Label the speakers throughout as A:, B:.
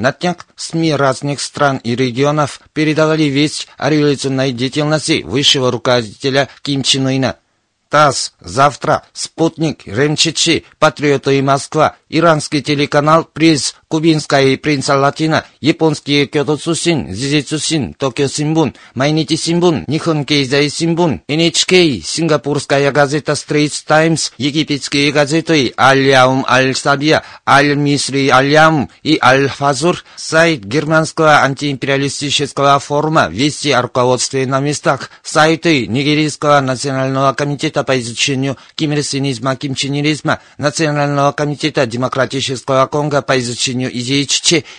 A: На днях СМИ разных стран и регионов передавали весть о революционной деятельности высшего руководителя Ким Чен Ына. ТАСС, Завтра, Спутник, РЕН-4, Патриоты и Москва, Иранский телеканал Press, Кубинская Пренса Латина, Японские Кёто Цусин, Дзидзи Цусин, Токио Симбун, Майнити Симбун, Нихон Кейзай Симбун, NHK, Сингапурская газета Straits Times, египетские газеты Аль-Яум Аль-Сабия, Аль-Мисри Аль-Ям и Аль-Фазур, сайт германского антиимпериалистического форума, вести о руководстве на местах, сайты Нигерийского национального комитета по изучению кимирсинизма, кимчениризма, Национального комитета демократического Конго по изучению идеи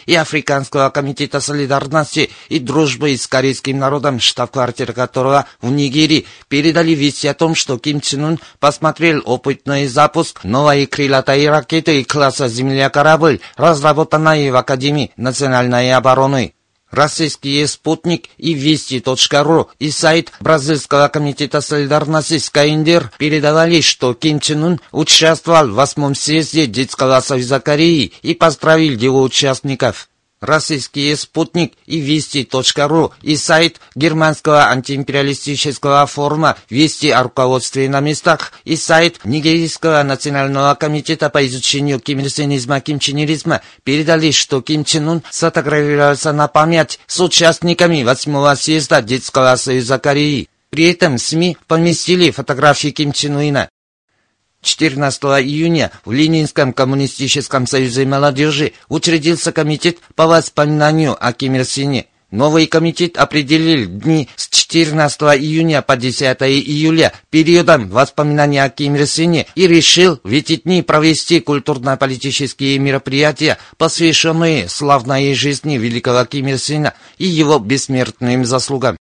A: и Африканского комитета солидарности и дружбы с корейским народом, штаб-квартира которого в Нигерии, передали вести о том, что Ким Чен Ун посмотрел опытный запуск новой крылатой ракеты класса «Земля-корабль», разработанной в Академии национальной обороны. Российский спутник и Вести.ру и сайт Бразильского комитета солидарности Скайндер передавали, что Ким Чен Ун участвовал в восьмом съезде Детского союза Кореи и поздравил его участников. Российский спутник и Вести.ру и сайт германского антиимпериалистического форума Вести о руководстве на местах и сайт Нигерийского национального комитета по изучению кимирсинизма, кимченеризма передали, что Ким Чен Ун сфотографировался на память с участниками восьмого съезда Детского союза Кореи. При этом СМИ поместили фотографии Ким Чен Уина. 14 июня в Ленинском коммунистическом союзе молодежи учредился комитет по воспоминанию о Ким Ир Сене. Новый комитет определил дни с 14 июня по 10 июля периодом воспоминания о Ким Ир Сене и решил в эти дни провести культурно-политические мероприятия, посвященные славной жизни великого Ким Ир Сена и его бессмертным заслугам.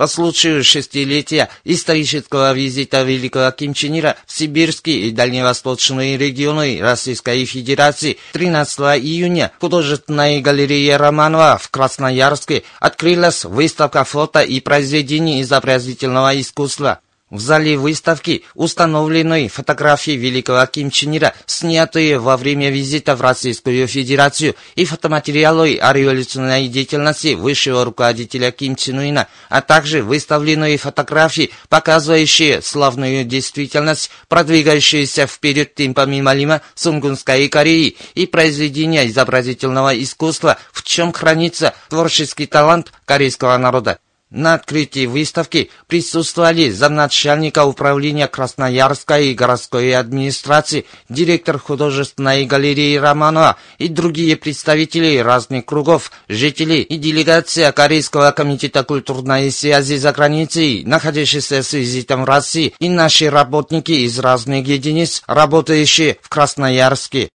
A: По случаю шестилетия исторического визита великого Ким Чен Ира в сибирские и дальневосточные регионы Российской Федерации 13 июня в художественной галерее Романова в Красноярске открылась выставка фото и произведений изобразительного искусства. В зале выставки установлены фотографии великого Ким Чен Ира, снятые во время визита в Российскую Федерацию, и фотоматериалы о революционной деятельности высшего руководителя Ким Чен Ына, а также выставлены фотографии, показывающие славную действительность, продвигающуюся вперед темпами Малима Сунгунской Кореи и произведения изобразительного искусства, в чем хранится творческий талант корейского народа. На открытии выставки присутствовали замначальника управления Красноярской городской администрации, директор художественной галереи Романова и другие представители разных кругов, жители и делегация Корейского комитета культурной связи за границей, находящиеся с визитом в России, и наши работники из разных единиц, работающие в Красноярске.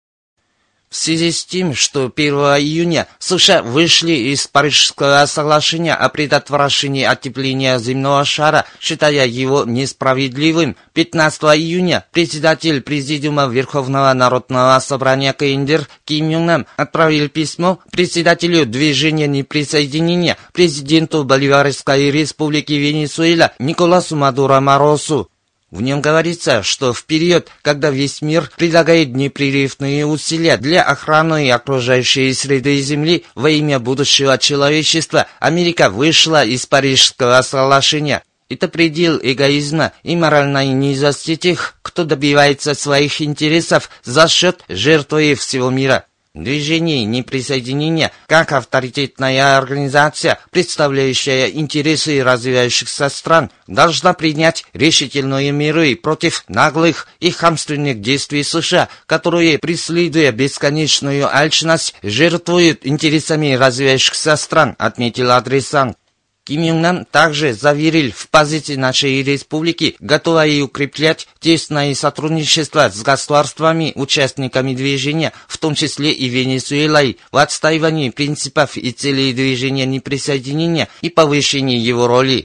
A: В связи с тем, что 1 июня США вышли из Парижского соглашения о предотвращении оттепления земного шара, считая его несправедливым, 15 июня председатель Президиума Верховного Народного Собрания КНДР Ким Юн Нам отправил письмо председателю движения неприсоединения президенту Боливарской республики Венесуэла Николасу Мадуро Моросу в нем говорится, что в период, когда весь мир прилагает непрерывные усилия для охраны окружающей среды Земли во имя будущего человечества, Америка вышла из Парижского соглашения. Это предел эгоизма и моральной низости тех, кто добивается своих интересов за счет жертвы всего мира. Движение неприсоединения, как авторитетная организация, представляющая интересы развивающихся стран, должна принять решительные меры против наглых и хамственных действий США, которые, преследуя бесконечную алчность, жертвуют интересами развивающихся стран, отметил адресант. Ким Юн Нам также заверил в позиции нашей республики, готовой укреплять тесное сотрудничество с государствами, участниками движения, в том числе и Венесуэлой, в отстаивании принципов и целей движения неприсоединения и повышении его роли.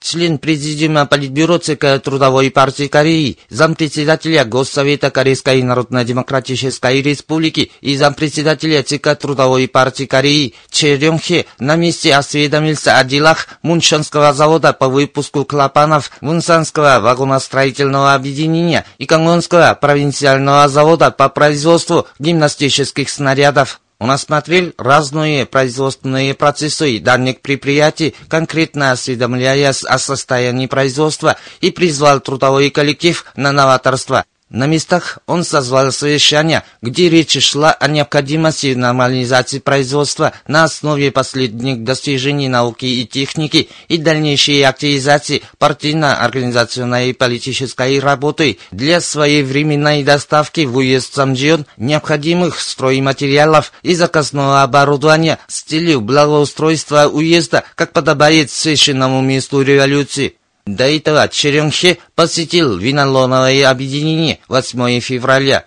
A: Член Президиума Политбюро ЦК Трудовой партии Кореи, зампредседателя Госсовета Корейской Народно-Демократической Республики и зампредседателя ЦК Трудовой партии Кореи Че Рёнхе на месте осведомился о делах Муншанского завода по выпуску клапанов Мунсанского вагоностроительного объединения и Кангонского провинциального завода по производству гимнастических снарядов. Он осмотрел разные производственные процессы данных предприятий, конкретно осведомляясь о состоянии производства и призвал трудовой коллектив на новаторство. На местах он созвал совещание, где речь шла о необходимости нормализации производства на основе последних достижений науки и техники и дальнейшей активизации партийно-организационной и политической работы для своевременной доставки в уезд Самджион необходимых стройматериалов и заказного оборудования с целью благоустройства уезда, как подобает священному месту революции. До этого Черемхе посетил винолоновое объединение 8 февраля.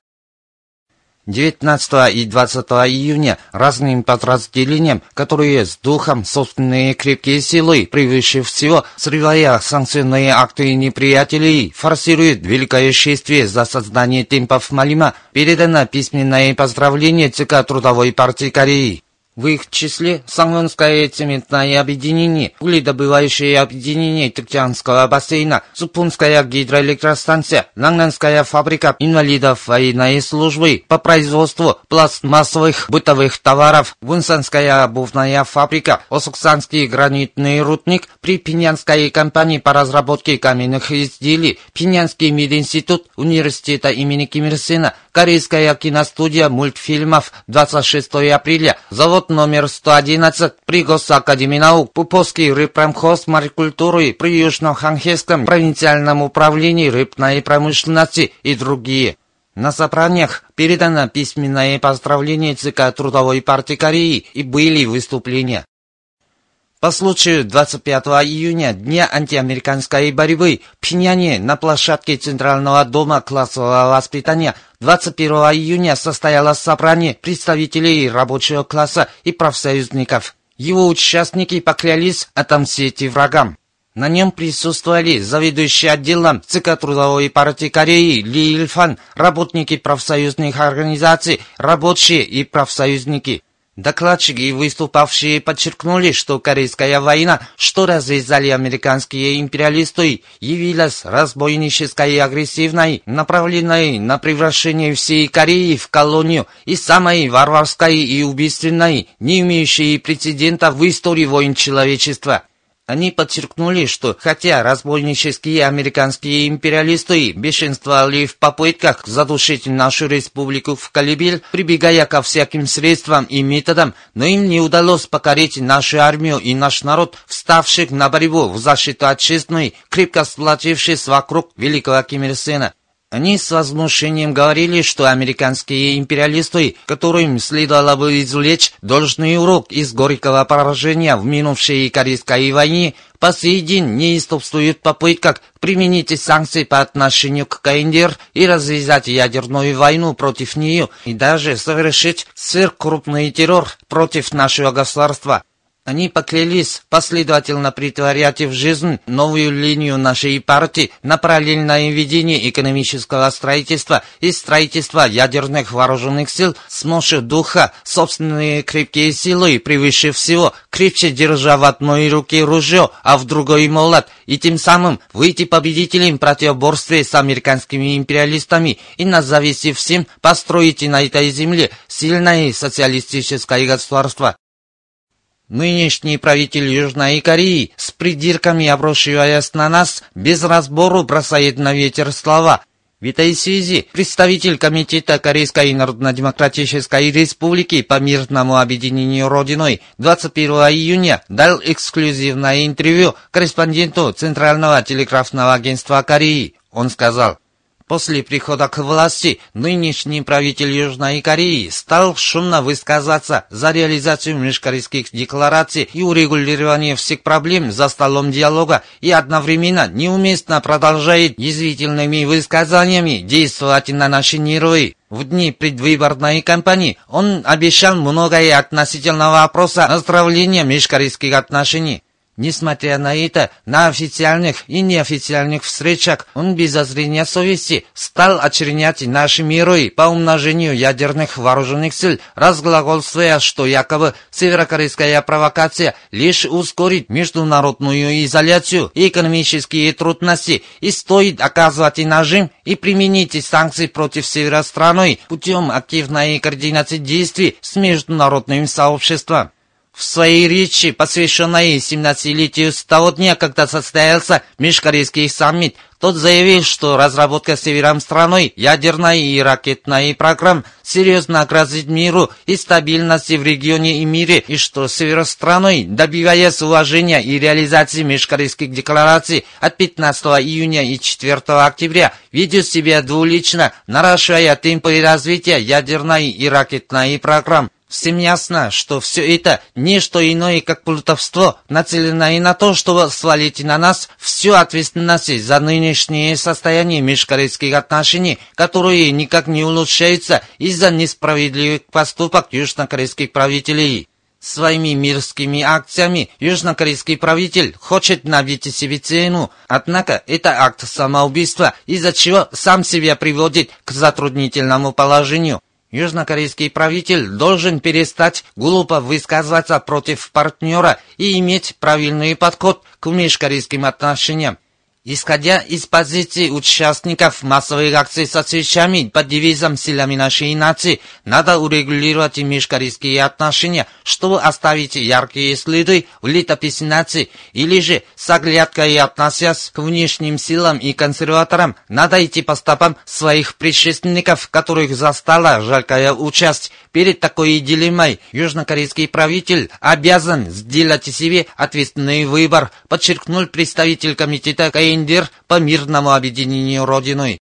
A: 19 и 20 июня разным подразделениям, которые с духом собственные крепкие силы, превыше всего, срывая санкционные акты неприятелей, форсируют великое шествие за создание темпов Малима, передано письменное поздравление ЦК Трудовой партии Кореи. В их числе Сангвонское цементное объединение, угледобывающее объединение Тыктянского бассейна, Супунская гидроэлектростанция, Нангнанская фабрика инвалидов военной службы по производству пластмассовых бытовых товаров, Вунсанская обувная фабрика, Осуксанский гранитный рудник, при Пинянской компании по разработке каменных изделий, Пинянский мединститут университета имени Ким Ир Сена, Корейская киностудия мультфильмов 26 апреля, завод номер 111 при Госакадемии наук, Пуповский рыбпромхоз морекультуры при Южно-Ханхесском провинциальном управлении рыбной промышленности и другие. На собраниях передано письменное поздравление ЦК Трудовой партии Кореи и были выступления. По случаю 25 июня, Дня антиамериканской борьбы, в Пхеньяне на площадке Центрального дома классового воспитания 21 июня состоялось собрание представителей рабочего класса и профсоюзников. Его участники поклялись отомстить врагам. На нем присутствовали заведующий отделом ЦК Трудовой партии Кореи Ли Ильфан, работники профсоюзных организаций, рабочие и профсоюзники. Докладчики выступавшие подчеркнули, что Корейская война, что развязали американские империалисты, явилась разбойнической и агрессивной, направленной на превращение всей Кореи в колонию и самой варварской и убийственной, не имеющей прецедента в истории войн человечества. Они подчеркнули, что хотя разбойнические американские империалисты бешенствовали в попытках задушить нашу республику в Калибиль, прибегая ко всяким средствам и методам, но им не удалось покорить нашу армию и наш народ, вставших на борьбу в защиту отчизны, крепко сплотившись вокруг великого Ким Ир Сена. Они с возмущением говорили, что американские империалисты, которым следовало бы извлечь должный урок из горького поражения в минувшей Корейской войне, по сей день неистовствуют в попытках применить санкции по отношению к КНДР и развязать ядерную войну против нее, и даже совершить сверхкрупный террор против нашего государства. Они поклялись последовательно притворять в жизнь новую линию нашей партии на параллельное ведение экономического строительства и строительства ядерных вооруженных сил с духа, собственные крепкие силы, превыше всего, крепче держа в одной руке ружье, а в другой молот, и тем самым выйти победителем в противоборстве с американскими империалистами и на зависи всем построить на этой земле сильное социалистическое государство. Нынешний правитель Южной Кореи с придирками обрушиваясь на нас, без разбору бросает на ветер слова. В этой связи представитель Комитета Корейской Народно-Демократической Республики по мирному объединению Родиной 21 июня дал эксклюзивное интервью корреспонденту Центрального телеграфного агентства Кореи. Он сказал, После прихода к власти нынешний правитель Южной Кореи стал шумно высказаться за реализацию межкорейских деклараций и урегулирование всех проблем за столом диалога и одновременно неуместно продолжает язвительными высказаниями действовать на наши нервы. В дни предвыборной кампании он обещал многое относительно вопроса оздоровления межкорейских отношений. Несмотря на это, на официальных и неофициальных встречах он без зазрения совести стал очернять наши миры по умножению ядерных вооруженных сил, разглагольствуя, что якобы северокорейская провокация лишь ускорит международную изоляцию экономические трудности и стоит оказывать нажим и применить санкции против севера страны путем активной координации действий с международным сообществом. В своей речи, посвященной 17-летию с того дня, когда состоялся межкорейский саммит, тот заявил, что разработка севером страной ядерной и ракетной программ серьезно грозит миру и стабильности в регионе и мире, и что север страной, добиваясь уважения и реализации межкорейских деклараций от 15 июня и 4 октября, ведет себя двулично, наращивая темпы развития ядерной и ракетной программ. Всем ясно, что все это не что иное, как плутовство, нацеленное на то, чтобы свалить на нас всю ответственность за нынешнее состояние межкорейских отношений, которые никак не улучшаются из-за несправедливых поступок южнокорейских правителей. Своими мирскими акциями южнокорейский правитель хочет набить себе цену, однако это акт самоубийства, из-за чего сам себя приводит к затруднительному положению. Южнокорейский правитель должен перестать глупо высказываться против партнера и иметь правильный подход к межкорейским отношениям. Исходя из позиции участников массовых акций со свечами под девизом «Силами нашей нации», надо урегулировать межкорейские отношения, чтобы оставить яркие следы в летописи нации, или же с оглядкой относясь к внешним силам и консерваторам, надо идти по стопам своих предшественников, которых застала жалкая участь. Перед такой дилеммой южнокорейский правитель обязан сделать себе ответственный выбор, подчеркнул представитель комитета КН Индир по мирному объединению Родиной.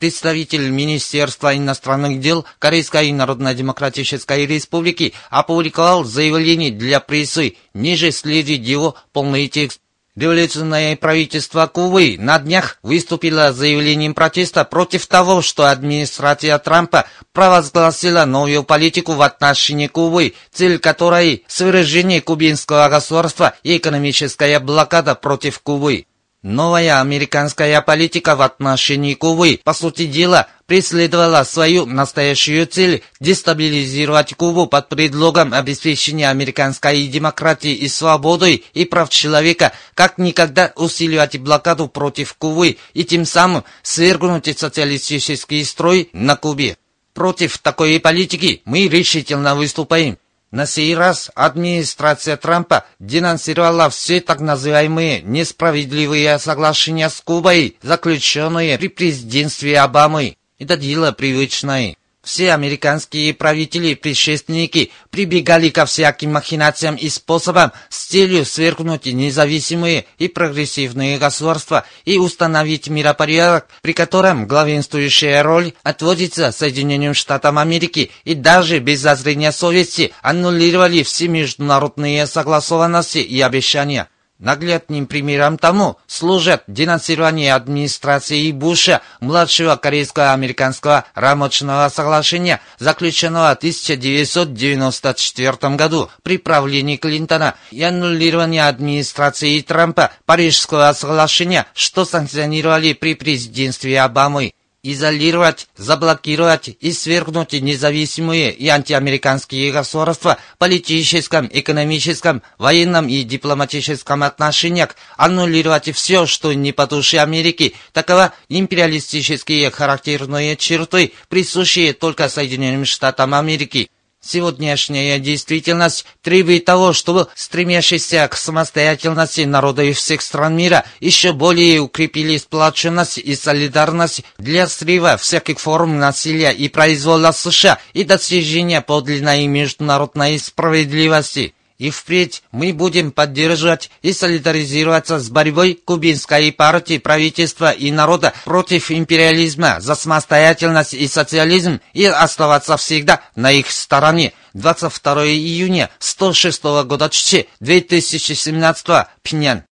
A: Представитель Министерства иностранных дел Корейской Народно-Демократической Республики опубликовал заявление для прессы, ниже следит его полный текст. Революционное правительство Кувы на днях выступило с заявлением протеста против того, что администрация Трампа провозгласила новую политику в отношении Кувы, цель которой – свержение кубинского государства и экономическая блокада против Кувы. Новая американская политика в отношении Кубы, по сути дела, преследовала свою настоящую цель дестабилизировать Кубу под предлогом обеспечения американской демократии и свободы и прав человека, как никогда усиливать блокаду против Кубы и тем самым свергнуть социалистический строй на Кубе. Против такой политики мы решительно выступаем. На сей раз администрация Трампа денонсировала все так называемые несправедливые соглашения с Кубой, заключенные при президентстве Обамы. Это дело привычное. Все американские правители и предшественники прибегали ко всяким махинациям и способам с целью свергнуть независимые и прогрессивные государства и установить миропорядок, при котором главенствующая роль отводится Соединенным Штатам Америки и даже без зазрения совести аннулировали все международные согласованности и обещания. Наглядным примером тому служат денонсирование администрации Буша, младшего корейско-американского рамочного соглашения, заключенного в 1994 году при правлении Клинтона, и аннулирование администрации Трампа Парижского соглашения, что санкционировали при президентстве Обамы изолировать, заблокировать и свергнуть независимые и антиамериканские государства в политическом, экономическом, военном и дипломатическом отношениях, аннулировать все, что не по душе Америки, такова империалистические характерные черты, присущие только Соединенным Штатам Америки. Сегодняшняя действительность требует того, чтобы стремящиеся к самостоятельности народы всех стран мира еще более укрепили сплоченность и солидарность для срыва всяких форм насилия и произвола США и достижения подлинной международной справедливости. И впредь мы будем поддерживать и солидаризироваться с борьбой кубинской партии, правительства и народа против империализма за самостоятельность и социализм и оставаться всегда на их стороне. 22 июня 106 года Ччи 2017 Пинян.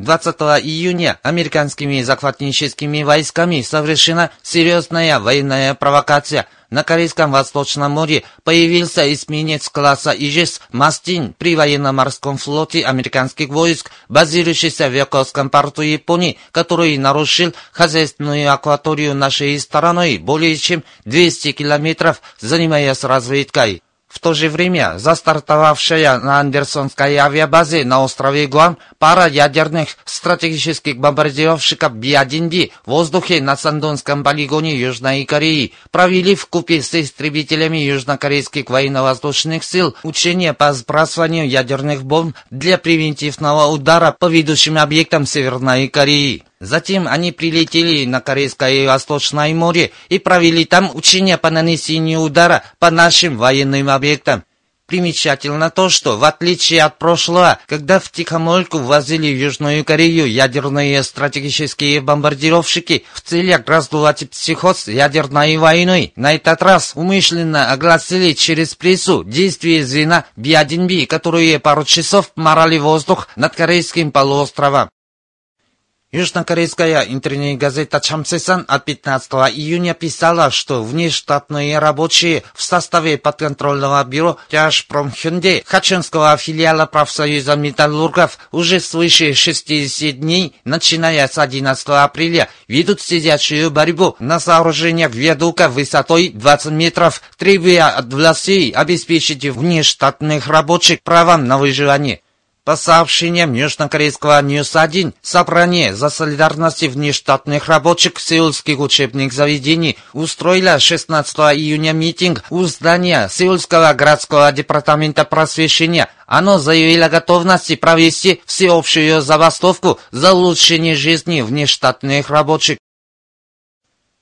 A: 20 июня американскими захватническими войсками совершена серьезная военная провокация. На Корейском Восточном море появился эсминец класса «Ижес» «Мастин» при военно-морском флоте американских войск, базирующийся в Якутском порту Японии, который нарушил хозяйственную акваторию нашей стороной более чем 200 километров, занимаясь разведкой. В то же время застартовавшая на Андерсонской авиабазе на острове Гуам пара ядерных стратегических бомбардировщиков Би-1B в воздухе на Сандонском полигоне Южной Кореи провели в купе с истребителями южнокорейских военно-воздушных сил учения по сбрасыванию ядерных бомб для превентивного удара по ведущим объектам Северной Кореи. Затем они прилетели на Корейское и Восточное море и провели там учения по нанесению удара по нашим военным объектам. Примечательно то, что, в отличие от прошлого, когда в Тихомольку ввозили в Южную Корею ядерные стратегические бомбардировщики в целях раздувать психоз ядерной войной, на этот раз умышленно огласили через прессу действия звена Би-1Би, которые пару часов морали воздух над Корейским полуостровом. Южнокорейская интернет-газета «Чамсесан» от 15 июня писала, что внештатные рабочие в составе подконтрольного бюро Тяжпромхюнде Хачинского филиала профсоюза металлургов уже свыше 60 дней, начиная с 11 апреля, ведут сидячую борьбу на сооружениях виадука высотой 20 метров, требуя от властей обеспечить внештатных рабочих правом на выживание. По сообщениям южнокорейского News-1, собрание за солидарность внештатных рабочих сеульских учебных заведений устроило 16 июня митинг у здания Сеульского городского департамента просвещения. Оно заявило готовность провести всеобщую забастовку за улучшение жизни внештатных рабочих.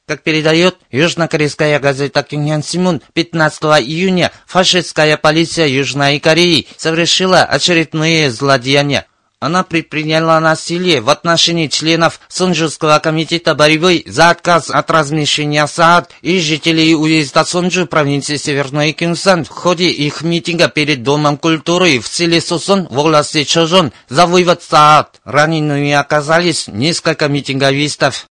A: Как передает южнокорейская газета Кёнхян Синмун, 15 июня фашистская полиция Южной Кореи совершила очередные злодеяния. Она предприняла насилие в отношении членов Сонджурского комитета борьбы за отказ от размещения СААД и жителей уезда Сонджу провинции Северной Кюнсан в ходе их митинга перед Домом культуры в селе Сусон в области Чожон за вывод СААД. Ранеными оказались несколько митинговистов.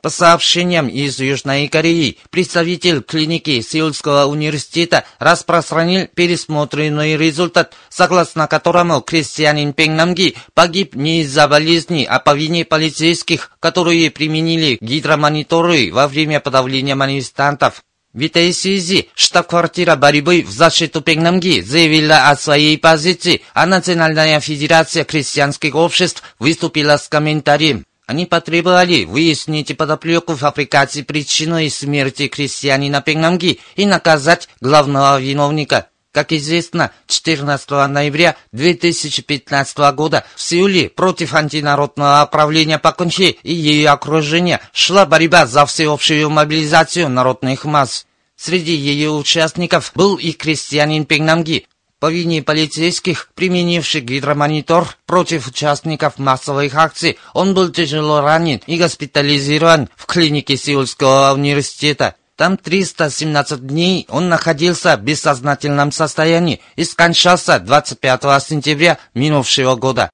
A: По сообщениям из Южной Кореи, представитель клиники Сеульского университета распространил пересмотренный результат, согласно которому крестьянин Пengнамги погиб не из-за болезни, а по вине полицейских, которые применили гидромониторы во время подавления манифестантов. В этой связи штаб-квартира борьбы в защиту Пengнамги заявила о своей позиции, а Национальная федерация крестьянских обществ выступила с комментарием. Они потребовали выяснить подоплеку фабрикации причиной смерти крестьянина Пенгнамги и наказать главного виновника. Как известно, 14 ноября 2015 года в Сеуле против антинародного правления Пакунхи и ее окружения шла борьба за всеобщую мобилизацию народных масс. Среди ее участников был и крестьянин Пенгнамги, по вине полицейских, применивших гидромонитор против участников массовых акций, он был тяжело ранен и госпитализирован в клинике Сеульского университета. Там 317 дней он находился в бессознательном состоянии и скончался 25 сентября минувшего года.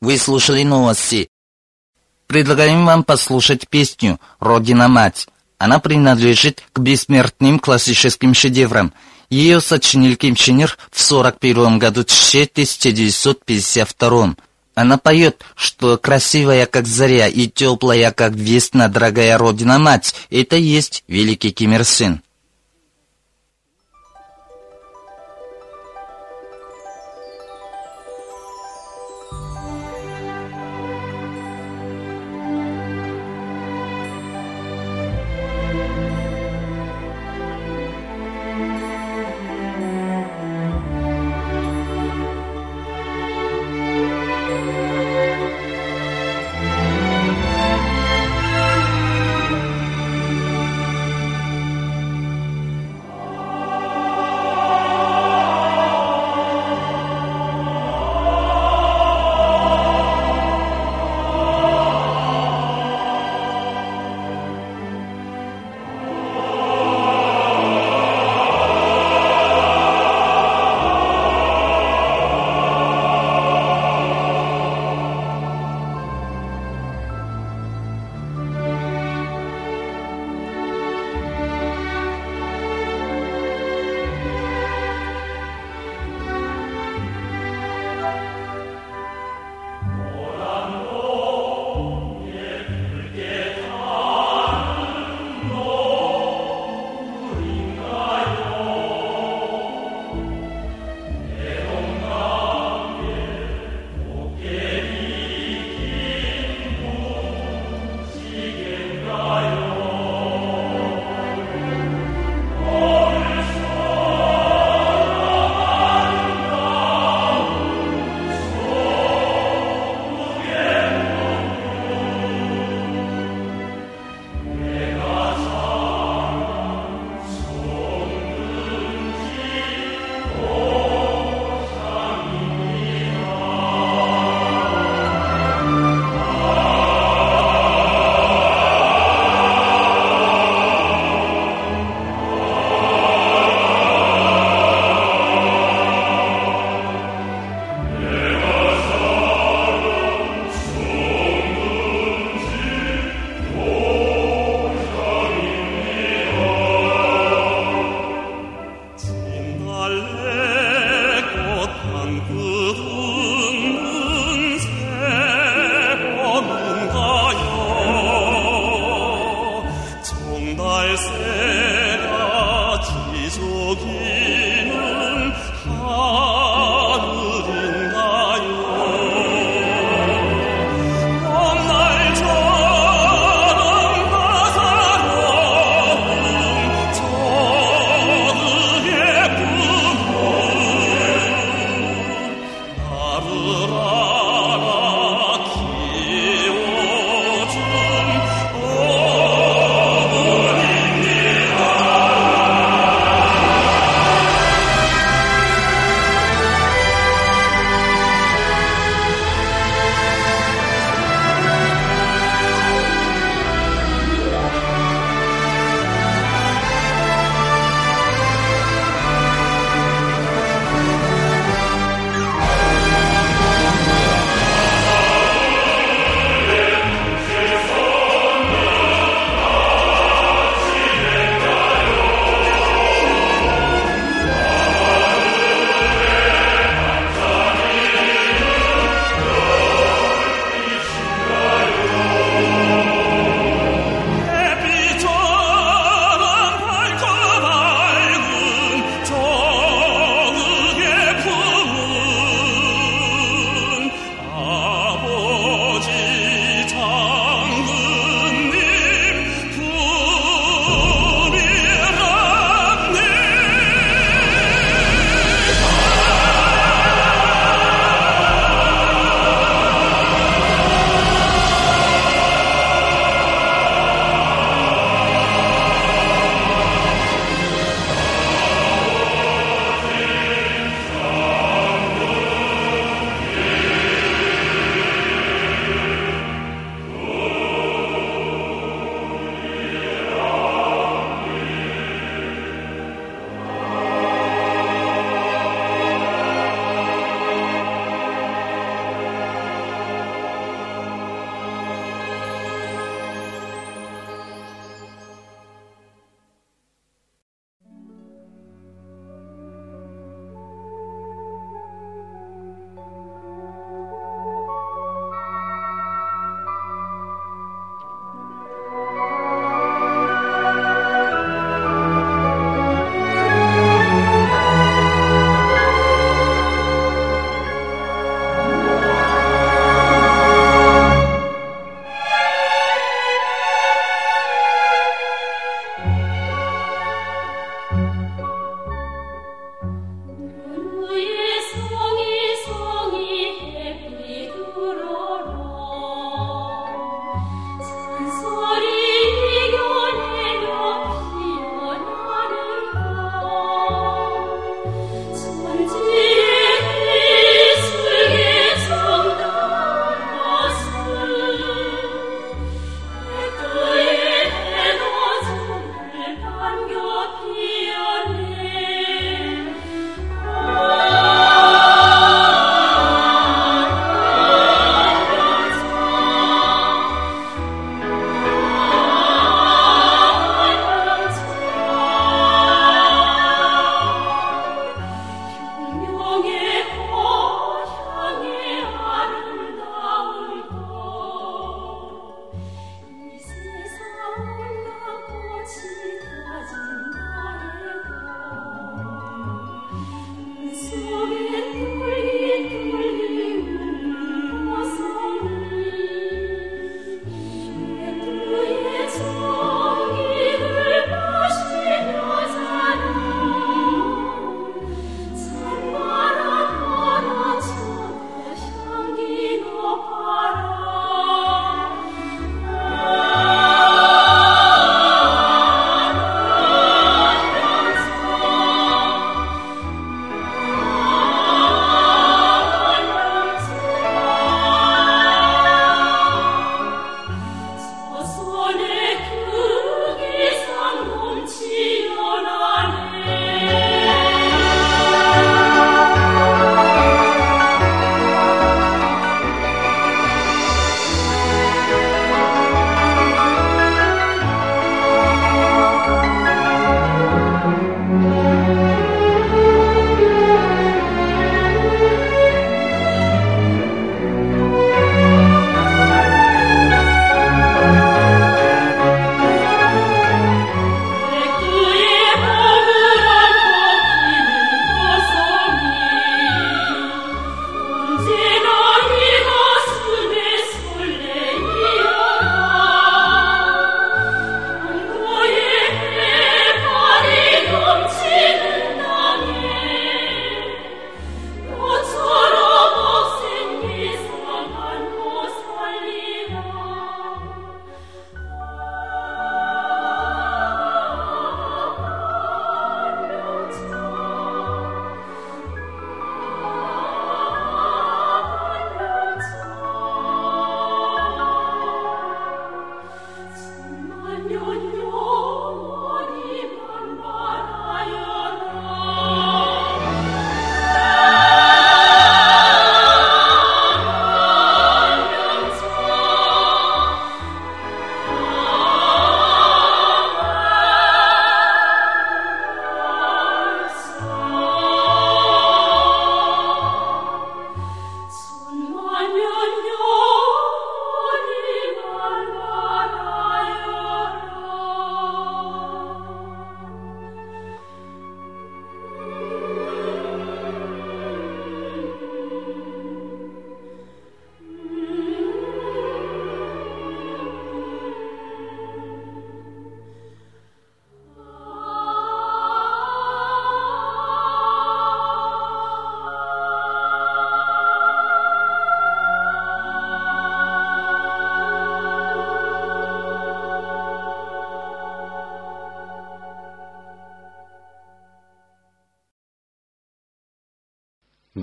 B: Вы слушали новости. Предлагаем вам послушать песню «Родина-мать». Она принадлежит к бессмертным классическим шедеврам – ее сочинил Ким Чен Ир в 41 году 1952. Она поет, что красивая, как заря, и теплая, как весна, дорогая родина-мать, это есть великий Ким Ир Сен.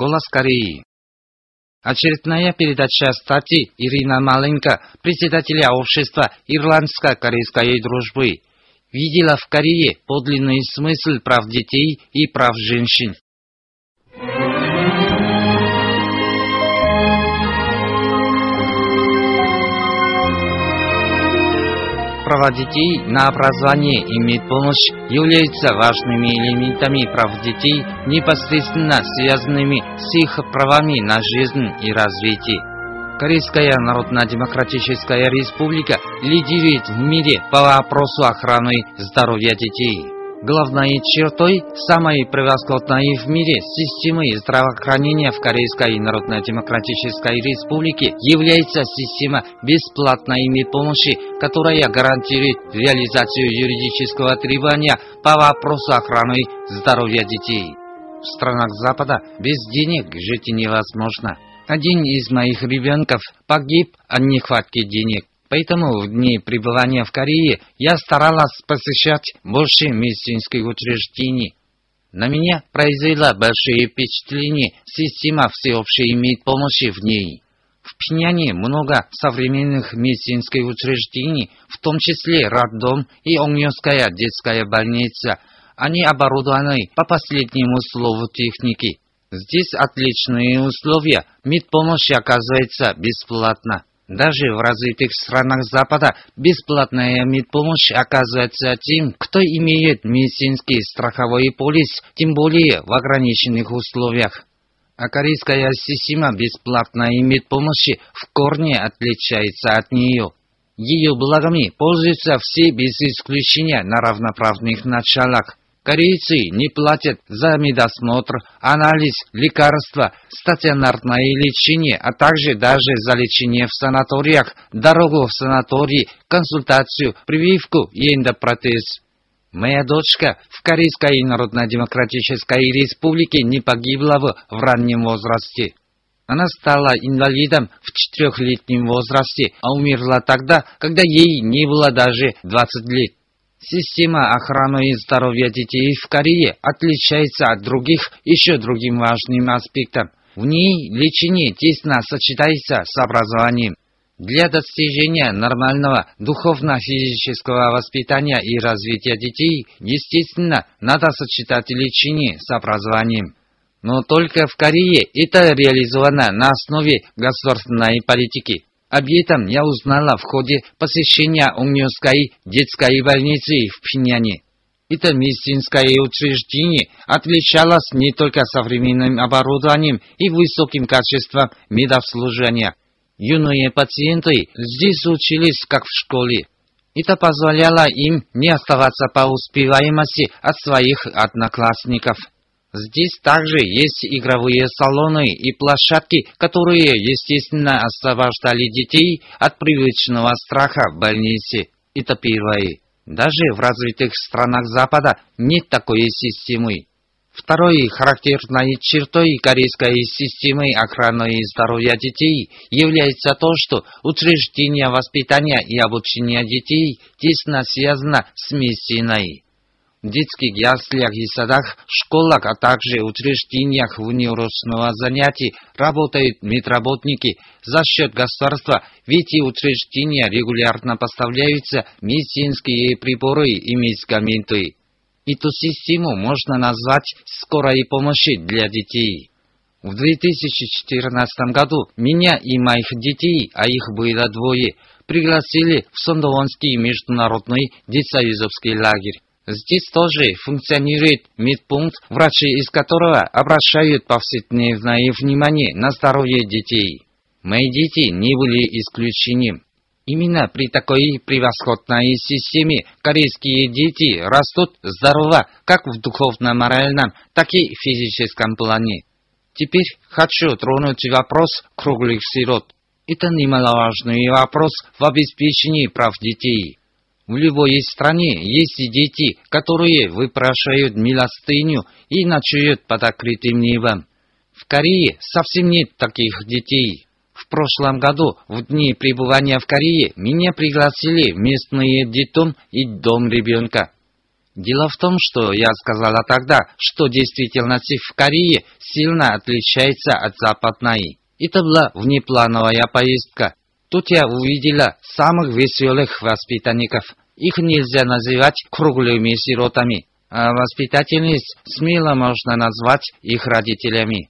B: Голос Кореи. Очередная передача статьи Ирина Маленко, председателя общества Ирландско-корейской дружбы, видела в Корее подлинный смысл прав детей и прав женщин. Права детей на образование и медпомощь являются важными элементами прав детей, непосредственно связанными с их правами на жизнь и развитие. Корейская Народно-Демократическая Республика лидирует в мире по вопросу охраны здоровья детей. Главной чертой самой превосходной в мире системы здравоохранения в Корейской Народно-Демократической Республике является система бесплатной помощи, которая гарантирует реализацию юридического требования по вопросу охраны здоровья детей. В странах Запада без денег жить невозможно. Один из моих ребенков погиб от нехватки денег. Поэтому в дни пребывания в Корее я старалась посещать больше медицинских учреждений. На меня произвела большое впечатление система всеобщей медпомощи в ней. В Пхеньяне много современных медицинских учреждений, в том числе роддом и Онгнёская детская больница. Они оборудованы по последнему слову техники. Здесь отличные условия, медпомощь оказывается бесплатно. Даже в развитых странах Запада бесплатная медпомощь оказывается тем, кто имеет медицинский страховой полис, тем более в ограниченных условиях. А корейская система бесплатной медпомощи в корне отличается от нее. Ее благами пользуются все без исключения на равноправных началах. Корейцы не платят за медосмотр, анализ, лекарства, стационарное лечение, а также даже за лечение в санаториях, дорогу в санаторий, консультацию, прививку и эндопротез. Моя дочка в Корейской Народно-Демократической Республике не погибла в, в раннем возрасте. Она стала инвалидом в четырехлетнем возрасте, а умерла тогда, когда ей не было даже 20 лет. Система охраны здоровья детей в Корее отличается от других еще другим важным аспектом. В ней лечение тесно сочетается с образованием. Для достижения нормального духовно-физического воспитания и развития детей, естественно, надо сочетать лечение с образованием. Но только в Корее это реализовано на основе государственной политики. Об этом я узнала в ходе посещения Унгнёской детской больницы в Пхеньяне. Это медицинское учреждение отличалось не только современным оборудованием и высоким качеством медобслуживания. Юные пациенты здесь учились как в школе. Это позволяло им не оставаться по успеваемости от своих одноклассников. Здесь также есть игровые салоны и площадки, которые, естественно, освобождали детей от привычного страха в больнице. Это первое. Даже в развитых странах Запада нет такой системы. Второй характерной чертой корейской системы охраны здоровья детей является то, что учреждение воспитания и обучения детей тесно связано с медициной детских яслях и садах, школах, а также учреждениях внеурочного занятий работают медработники за счет государства, ведь эти учреждения регулярно поставляются медицинские приборы и медикаменты. Эту систему можно назвать скорой помощи для детей. В 2014 году меня и моих детей, а их было двое, пригласили в Сондовонский международный детсоюзовский лагерь. Здесь тоже функционирует медпункт, врачи из которого обращают повседневное внимание на здоровье детей. Мои дети не были исключением. Именно при такой превосходной системе корейские дети растут здорово как в духовно-моральном, так и в физическом плане. Теперь хочу тронуть вопрос круглых сирот. Это немаловажный вопрос в обеспечении прав детей. В любой стране есть дети, которые выпрашивают милостыню и ночуют под открытым небом. В Корее совсем нет таких детей. В прошлом году, в дни пребывания в Корее, меня пригласили в местный детдом и дом ребенка. Дело в том, что я сказала тогда, что действительность в Корее сильно отличается от западной. Это была внеплановая поездка. Тут я увидела самых веселых воспитанников. Их нельзя называть круглыми сиротами, а воспитательниц смело можно назвать их родителями.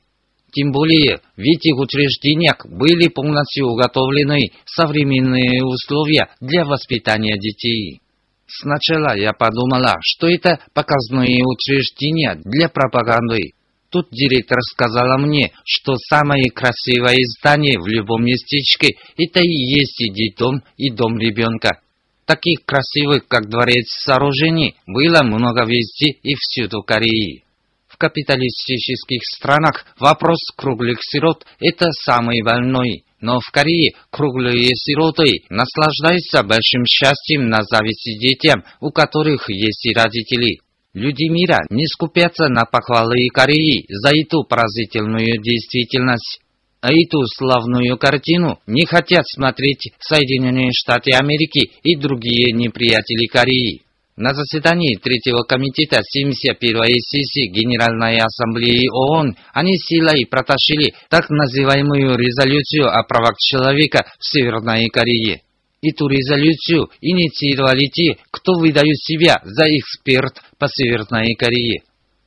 B: Тем более, в этих учреждениях были полностью уготовлены современные условия для воспитания детей. Сначала я подумала, что это показные учреждения для пропаганды. Тут директор сказала мне, что самое красивое здание в любом местечке – это и есть и детдом, и дом ребенка. Таких красивых, как дворец сооружений, было много везде и всюду Кореи. В капиталистических странах вопрос круглых сирот – это самый больной. Но в Корее круглые сироты наслаждаются большим счастьем на зависть детям, у которых есть и родители. Люди мира не скупятся на похвалы Кореи за эту поразительную действительность. А эту славную картину не хотят смотреть Соединенные Штаты Америки и другие неприятели Кореи. На заседании Третьего комитета 71-й сессии Генеральной Ассамблеи ООН они силой протащили так называемую резолюцию о правах человека в Северной Корее. Эту резолюцию инициировали те, кто выдают себя за эксперт по Северной Корее.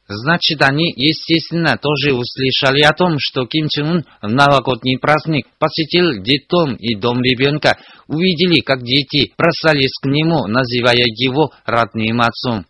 B: Значит, они, естественно, тоже услышали о том, что Ким Чен Ын в новогодний праздник посетил детдом и дом ребенка, увидели, как дети бросались к нему, называя его родным отцом.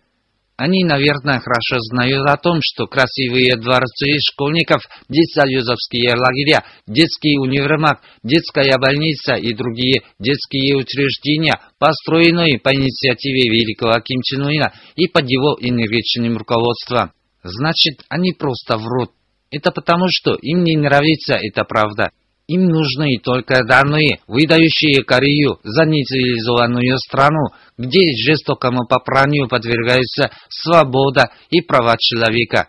B: Они, наверное, хорошо знают о том, что красивые дворцы школьников, детсоюзовские лагеря, детский универмаг, детская больница и другие детские учреждения, построенные по инициативе великого Ким Чен Ына и под его энергичным руководством. Значит, они просто врут. Это потому, что им не нравится эта правда. Им нужны только данные, выдающие Корею за нецивилизованную страну, где жестокому попранию подвергаются свобода и права человека.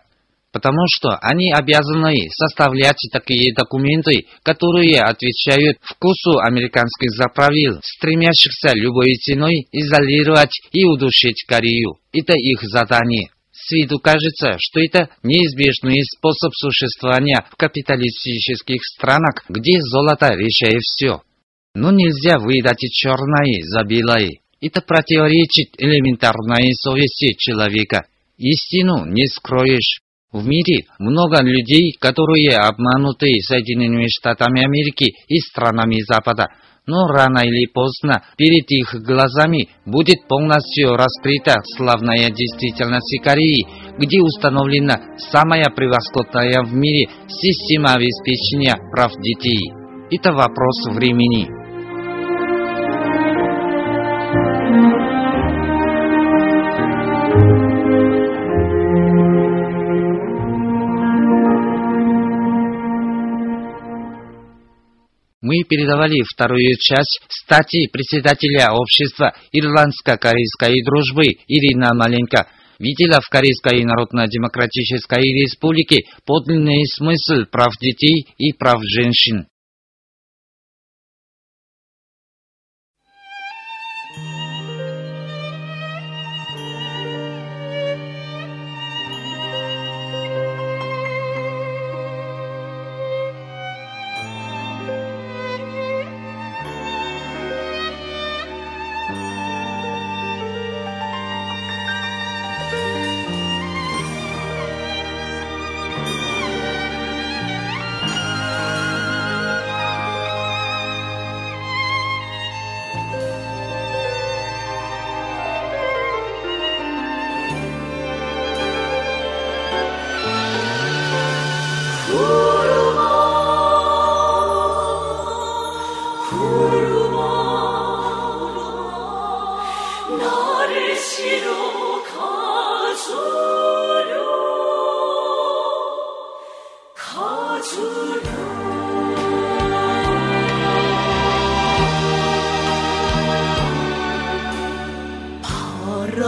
B: Потому что они обязаны составлять такие документы, которые отвечают вкусу американских заправил, стремящихся любой ценой изолировать и удушить Корею. Это их задание. С виду кажется, что это неизбежный способ существования в капиталистических странах, где золото решает все. Но нельзя выдать черное за белое. Это противоречит элементарной совести человека. Истину не скроешь. В мире много людей, которые обмануты Соединенными Штатами Америки и странами Запада, но рано или поздно перед их глазами будет полностью раскрыта славная действительность Кореи, где установлена самая превосходная в мире система обеспечения прав детей. Это вопрос времени. Мы передавали вторую часть статьи председателя общества Ирландско-Корейской дружбы Ирина Маленко. Видела в Корейской Народно-Демократической Республике подлинный смысл прав детей и прав женщин.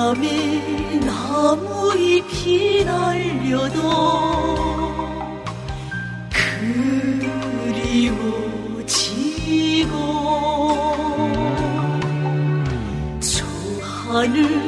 C: 바람에 나무 잎이 날려도 그리워지고 저 하늘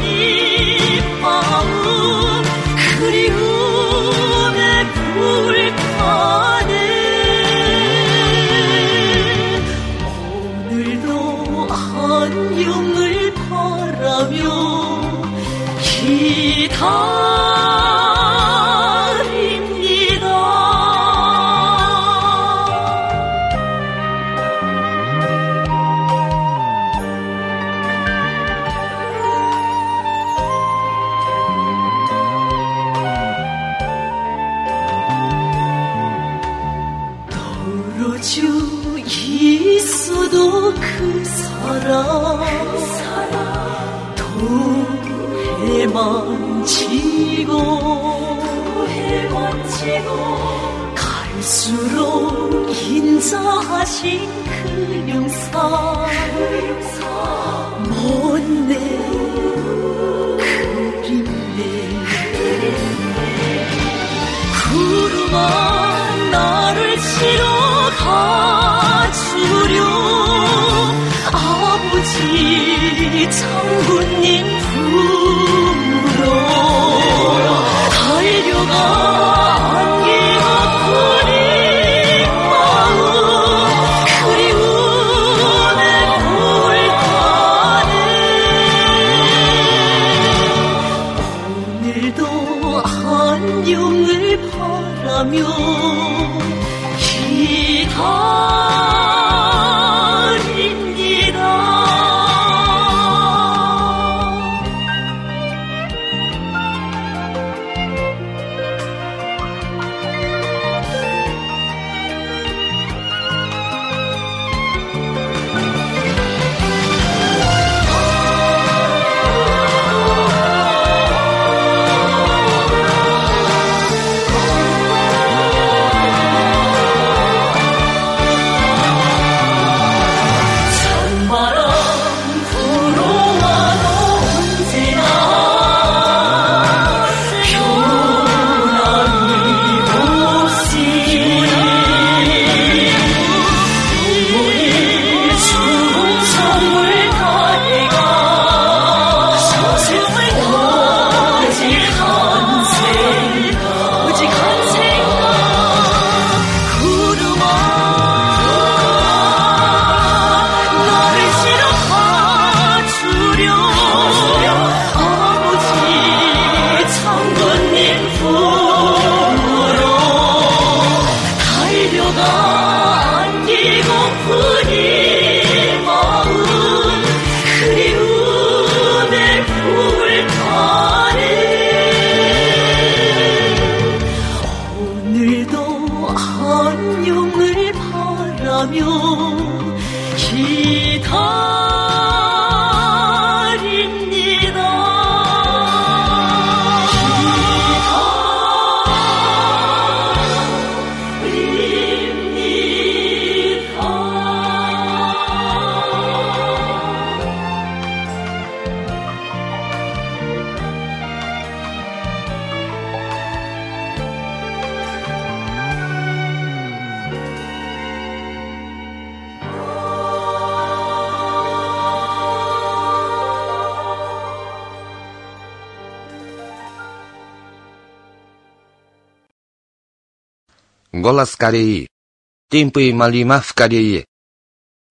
A: Голос Кореи. Темпы Малима в Корее.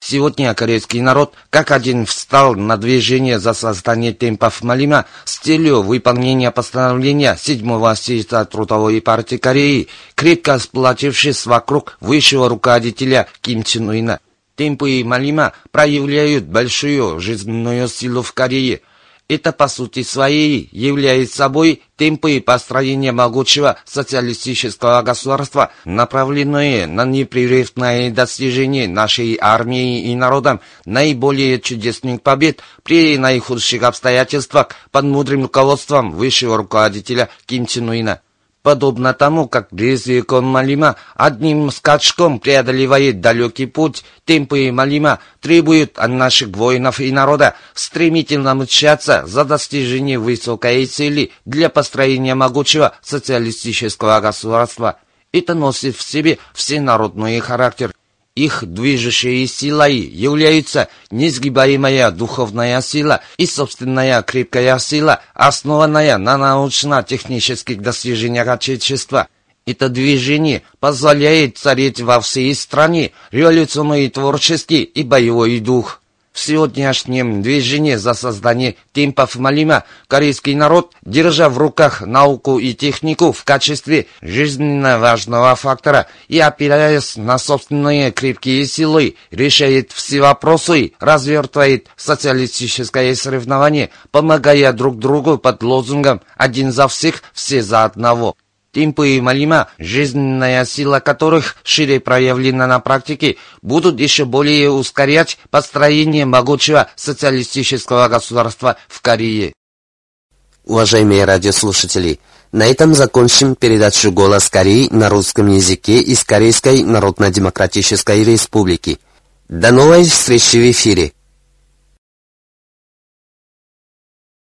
A: Сегодня корейский народ как один встал на движение за создание темпов Малима с целью выполнения постановления 7-го съезда Трудовой партии Кореи, крепко сплотившись вокруг высшего руководителя Ким Чен Уина. Темпы Малима проявляют большую жизненную силу в Корее. Это по сути своей является собой темпы построения могучего социалистического государства, направленные на непрерывное достижение нашей армии и народом наиболее чудесных побед при наихудших обстоятельствах под мудрым руководством высшего руководителя Ким Чен Уина. Подобно тому, как Резвикон Малима одним скачком преодолевает далекий путь, темпы Малима требуют от наших воинов и народа стремительно мчаться за достижение высокой цели для построения могучего социалистического государства. Это носит в себе всенародный характер. Их движущей силой является несгибаемая духовная сила и собственная крепкая сила, основанная на научно-технических достижениях Отечества. Это движение позволяет царить во всей стране революционный творческий и боевой дух. В сегодняшнем движении за создание темпов Малима корейский народ, держа в руках науку и технику в качестве жизненно важного фактора и опираясь на собственные крепкие силы, решает все вопросы, развертывает социалистическое соревнование, помогая друг другу под лозунгом «один за всех, все за одного». Темпы и Малима, жизненная сила которых шире проявлена на практике, будут еще более ускорять построение могучего социалистического государства в Корее.
D: Уважаемые радиослушатели, на этом закончим передачу «Голос Кореи» на русском языке из Корейской Народно-Демократической Республики. До новой встречи в эфире!